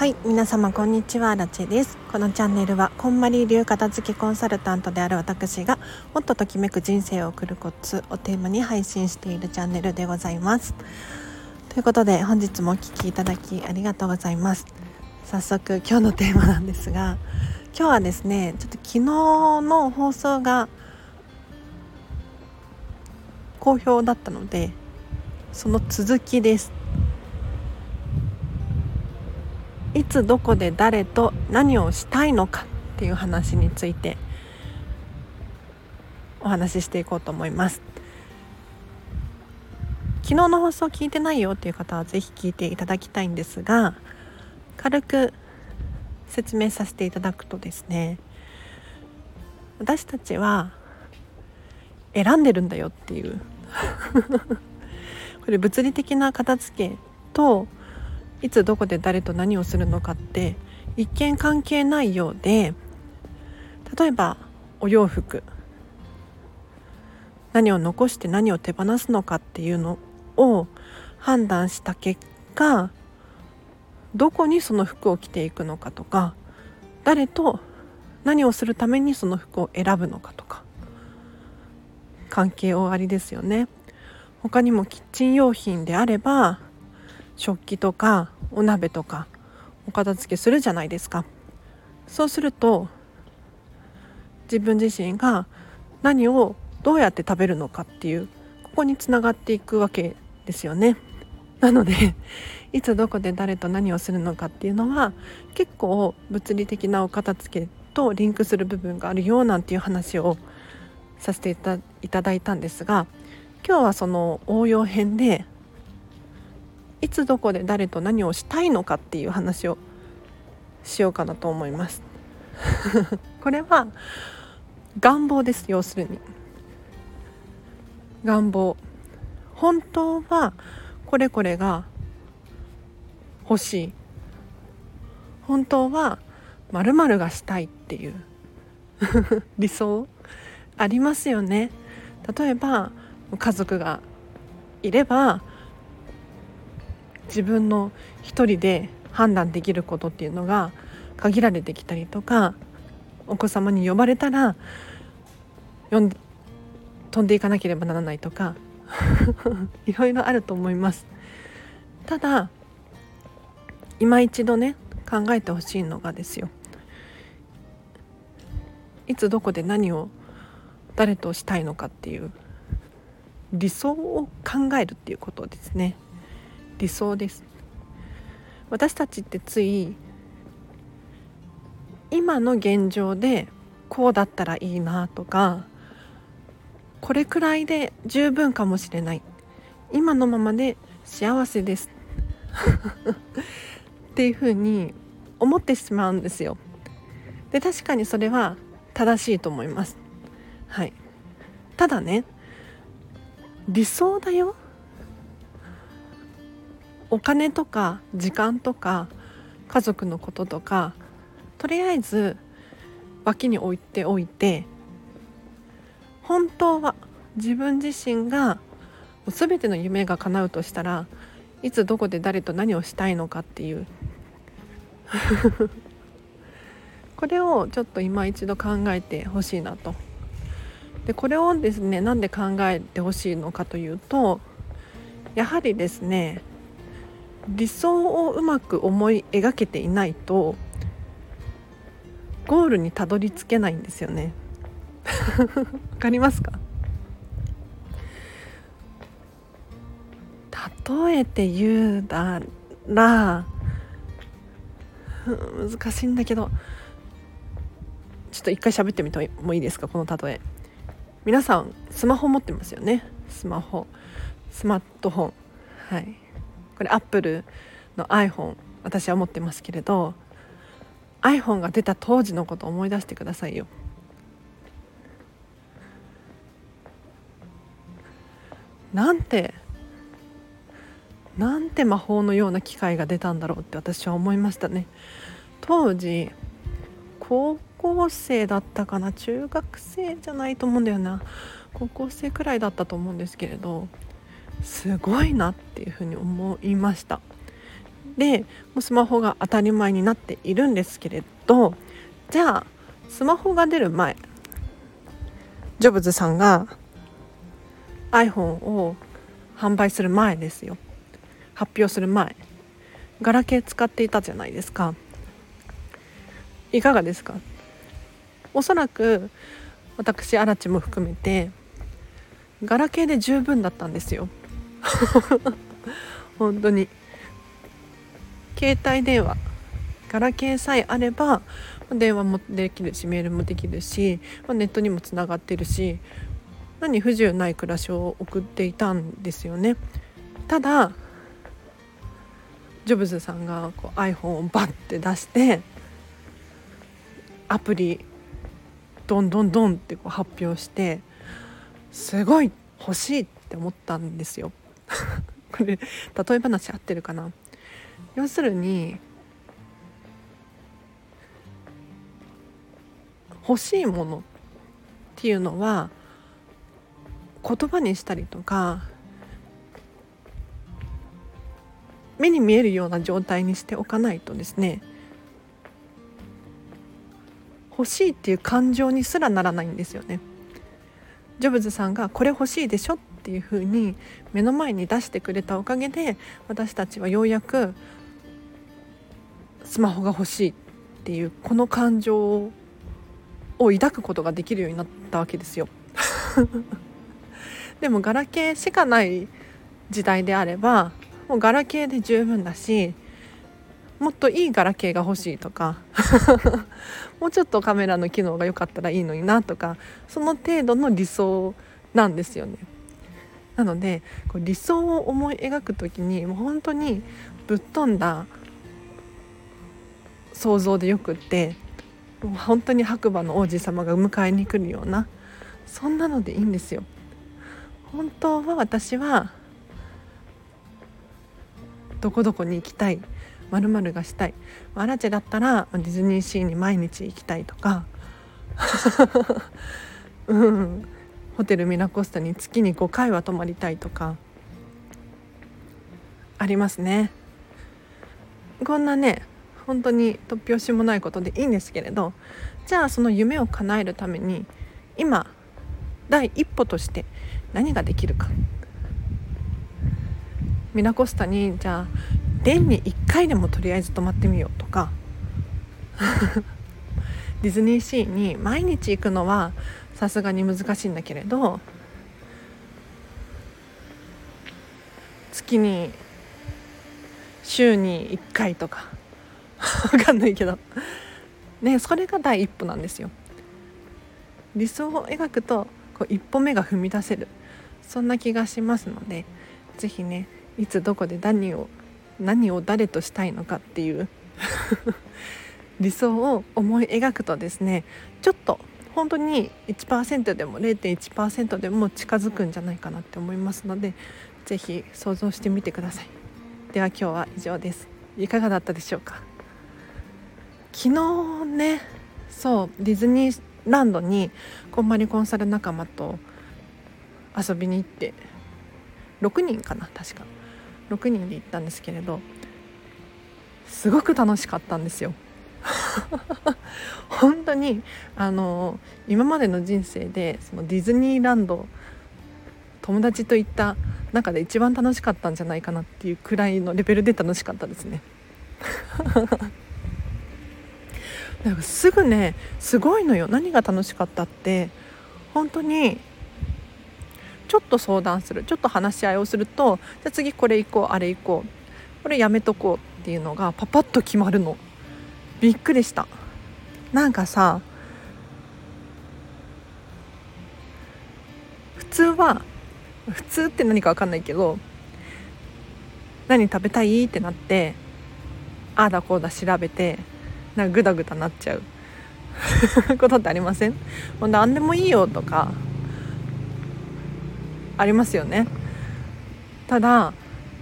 はい皆様こんにちはラチェです。このチャンネルはこんまり流片付けコンサルタントである私がもっとときめく人生を送るコツをテーマに配信しているチャンネルでございます。ということで本日もお聴きいただきありがとうございます。早速今日のテーマなんですが今日はですねちょっと昨日の放送が好評だったのでその続きです。いつどこで誰と何をしたいのかっていう話についてお話ししていこうと思います。昨日の放送聞いてないよっていう方はぜひ聞いていただきたいんですが軽く説明させていただくとですね私たちは選んでるんだよっていう。これ物理的な片付けといつどこで誰と何をするのかって一見関係ないようで例えばお洋服。何を残して何を手放すのかっていうのを判断した結果どこにその服を着ていくのかとか誰と何をするためにその服を選ぶのかとか関係大ありですよね。他にもキッチン用品であれば食器とかお鍋とかお片付けするじゃないですか。そうすると自分自身が何をどうやって食べるのかっていうここにつながっていくわけですよね。なので いつどこで誰と何をするのかっていうのは結構物理的なお片付けとリンクする部分があるよなんていう話をさせていただいたんですが今日はその応用編でいつどこで誰と何をしたいのかっていう話をしようかなと思います。これは願望です要するに。願望。本当はこれこれが欲しい。本当はまるがしたいっていう。理想？ありますよね。例えば家族がいれば自分の一人で判断できることっていうのが限られてきたりとかお子様に呼ばれたら呼んで飛んでいかなければならないとか いろいろあると思いますただ今一度ね考えてほしいのがですよいつどこで何を誰としたいのかっていう理想を考えるっていうことですね。理想です。私たちってつい今の現状でこうだったらいいなとかこれくらいで十分かもしれない。今のままで幸せです。っていうふうに思ってしまうんですよ。で確かにそれは正しいと思います。はい。ただね理想だよ。お金とか時間とか家族のこととかとりあえず脇に置いておいて本当は自分自身が全ての夢が叶うとしたらいつどこで誰と何をしたいのかっていう これをちょっと今一度考えてほしいなと。でこれをですねなんで考えてほしいのかというとやはりですね理想をうまく思い描けていないとゴールにたどり着けないんですよね。わかりますか？例えて言うなら難しいんだけどちょっと一回喋ってみてもいいですか？この例え。皆さんスマホ持ってますよね？スマホ。スマートフォン。はい。これアップルの iPhone 私は持ってますけれど iPhone が出た当時のことを思い出してくださいよ。なんてなんて魔法のような機械が出たんだろうって私は思いましたね。当時高校生だったかな？中学生じゃないと思うんだよな。高校生くらいだったと思うんですけれどすごいなっていうふうに思いました。でもうスマホが当たり前になっているんですけれどじゃあスマホが出る前ジョブズさんが iPhone を販売する前ですよ。発表する前。ガラケー使っていたじゃないですか。いかがですか？おそらく私荒地も含めてガラケーで十分だったんですよ。本当に。携帯電話。ガラケーさえあれば電話もできるしメールもできるしネットにもつながってるし何不自由ない暮らしを送っていたんですよね。ただジョブズさんがこう iPhone をバッて出してアプリどんどんどんってこう発表してすごい欲しいって思ったんですよ。これ例え話合ってるかな要するに欲しいものっていうのは言葉にしたりとか目に見えるような状態にしておかないとですね欲しいっていう感情にすらならないんですよね。ジョブズさんがこれ欲しいでしょっていうふうに目の前に出してくれたおかげで私たちはようやくスマホが欲しいっていうこの感情を抱くことができるようになったわけですよ。でもガラケーしかない時代であればもうガラケーで十分だしもっといいガラケーが欲しいとか もうちょっとカメラの機能が良かったらいいのになとかその程度の理想なんですよね。なのでこう理想を思い描く時にもう本当にぶっ飛んだ想像でよくってもう本当に白馬の王子様が迎えに来るようなそんなのでいいんですよ。本当は私はどこどこに行きたいまるがしたいアラチェだったらディズニーシーに毎日行きたいとか うんホテルミラコスタに月に5回は泊まりたいとかありますね。こんなね本当に突拍子もないことでいいんですけれどじゃあその夢を叶えるために今第一歩として何ができるか。ミラコスタにじゃあ年に1回でもとりあえず泊まってみようとか。ディズニーシーに毎日行くのはさすがに難しいんだけれど月に週に1回とか。分かんないけど。ねそれが第一歩なんですよ。理想を描くとこう一歩目が踏み出せる。そんな気がしますので是非ねいつどこで何を何を誰としたいのかっていう。理想を思い描くとですねちょっと本当に1%でも0.1%でも近づくんじゃないかなって思いますので是非想像してみてください。では今日は以上です。いかがだったでしょうか？昨日ねそうディズニーランドにこんまりコンサル仲間と遊びに行って6人かな確か。6人で行ったんですけれどすごく楽しかったんですよ。本当にあの今までの人生でそのディズニーランド友達と行った中で一番楽しかったんじゃないかなっていうくらいのレベルで楽しかったですね。なんかすぐねすごいのよ。何が楽しかったって本当にちょっと相談する。ちょっと話し合いをするとじゃ次これ行こうあれ行こうこれやめとこうっていうのがパパッと決まるの。びっくりした。なんかさ普通は普通って何か分かんないけど何食べたいってなってああだこうだ調べてなんかグダグダなっちゃう。ことってありません？もう何でもいいよとかありますよね。ただ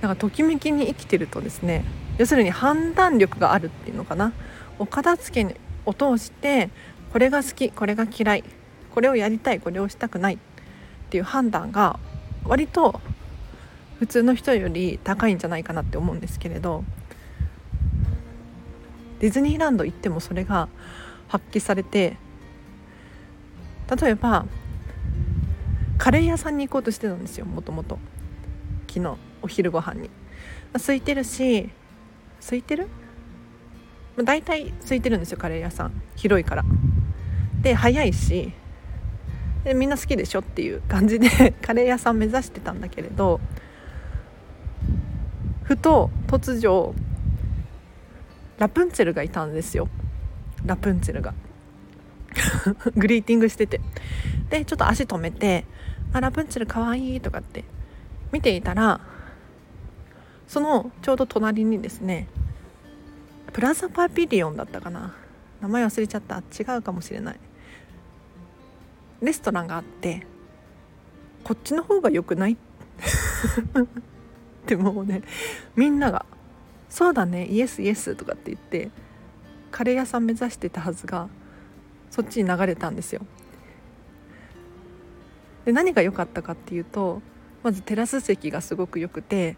なんかときめきに生きてるとですね要するに判断力があるっていうのかな。お片付けを通してこれが好きこれが嫌いこれをやりたいこれをしたくないっていう判断が割と普通の人より高いんじゃないかなって思うんですけれどディズニーランド行ってもそれが発揮されて例えばカレー屋さんに行こうとしてたんですよもともと。昨日お昼ご飯に。空いてるし空いてる？ま大体空いてるんですよカレー屋さん。広いから。で早いしでみんな好きでしょっていう感じで カレー屋さん目指してたんだけれどふと突如ラプンツェルがいたんですよ。ラプンツェルが。グリーティングしてて。でちょっと足止めて「あラプンツェルかわいい」とかって見ていたらそのちょうど隣にですねプラザパビリオンだったかな。名前忘れちゃった。違うかもしれない。レストランがあってこっちの方が良くない？ってもうね。みんなが「そうだねイエスイエス」とかって言ってカレー屋さん目指してたはずがそっちに流れたんですよ。で何が良かったかっていうとまずテラス席がすごく良くて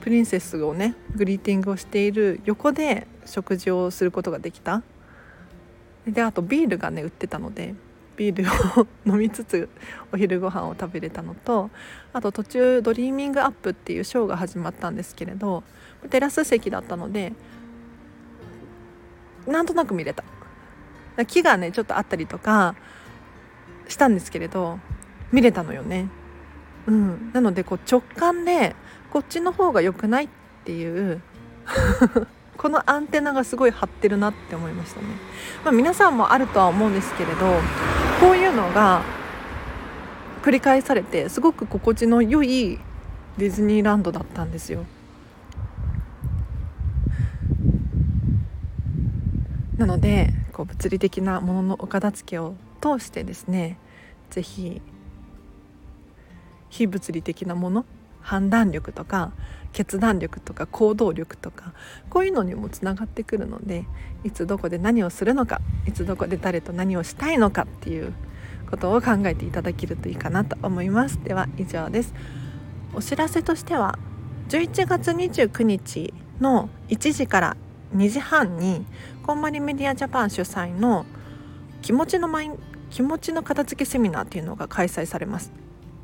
プリンセスをねグリーティングをしている横で食事をすることができた。であとビールがね売ってたのでビールを飲みつつお昼ご飯を食べれたのとあと途中ドリーミングアップっていうショーが始まったんですけれどテラス席だったのでなんとなく見れた。木がねちょっとあったりとかしたんですけれど見れたのよね。うん、なのでこう直感でこっちの方が良くないっていう このアンテナがすごい張ってるなって思いましたね、まあ、皆さんもあるとは思うんですけれどこういうのが繰り返されてすごく心地の良いディズニーランドだったんですよ。なのでこう物理的なもののお片付けを通してですね是非非物理的なもの判断力とか決断力とか行動力とかこういうのにもつながってくるのでいつどこで何をするのかいつどこで誰と何をしたいのかっていうことを考えていただけるといいかなと思います。では以上です。お知らせとしては11月29日の1時から2時半にこんまりメディアジャパン主催の気持ちのマイ気持ちの片付けセミナーっていうのが開催されます。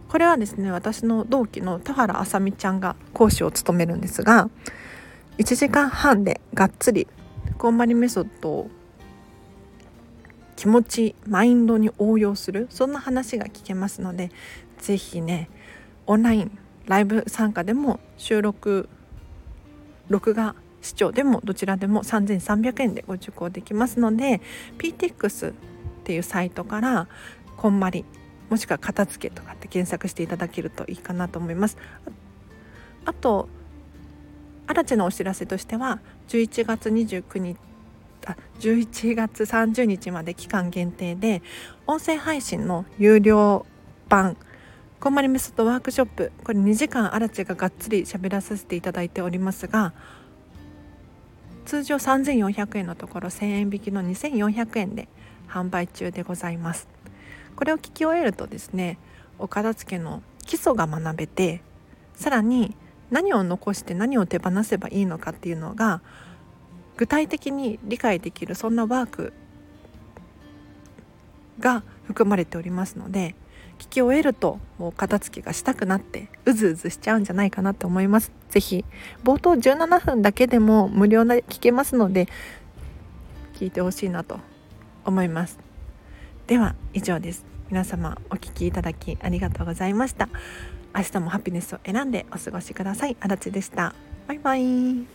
これはですね私の同期の田原あさみちゃんが講師を務めるんですが1時間半でがっつりこんまりメソッドを気持ちマインドに応用するそんな話が聞けますので是非ねオンラインライブ参加でも収録録画視聴でもどちらでも3300円でご受講できますので PTX っていうサイトからこんまりもしくは片付けとかって検索していただけるといいかなと思います。あと新地のお知らせとしては11月29日あ11月30日まで期間限定で音声配信の有料版こんまりメソッドワークショップこれ2時間荒地ががっつり喋らさせていただいておりますが通常3400円のところ1000円引きの2400円で販売中でございます。これを聞き終えるとですねお片付けの基礎が学べてさらに何を残して何を手放せばいいのかっていうのが具体的に理解できるそんなワークが含まれておりますので聞き終えるともう片付けがしたくなってうずうずしちゃうんじゃないかなと思います。是非冒頭17分だけでも無料で聞けますので聞いてほしいなと思います。では以上です。皆様お聴きいただきありがとうございました。明日もハピネスを選んでお過ごしください。あらでした。バイバイ。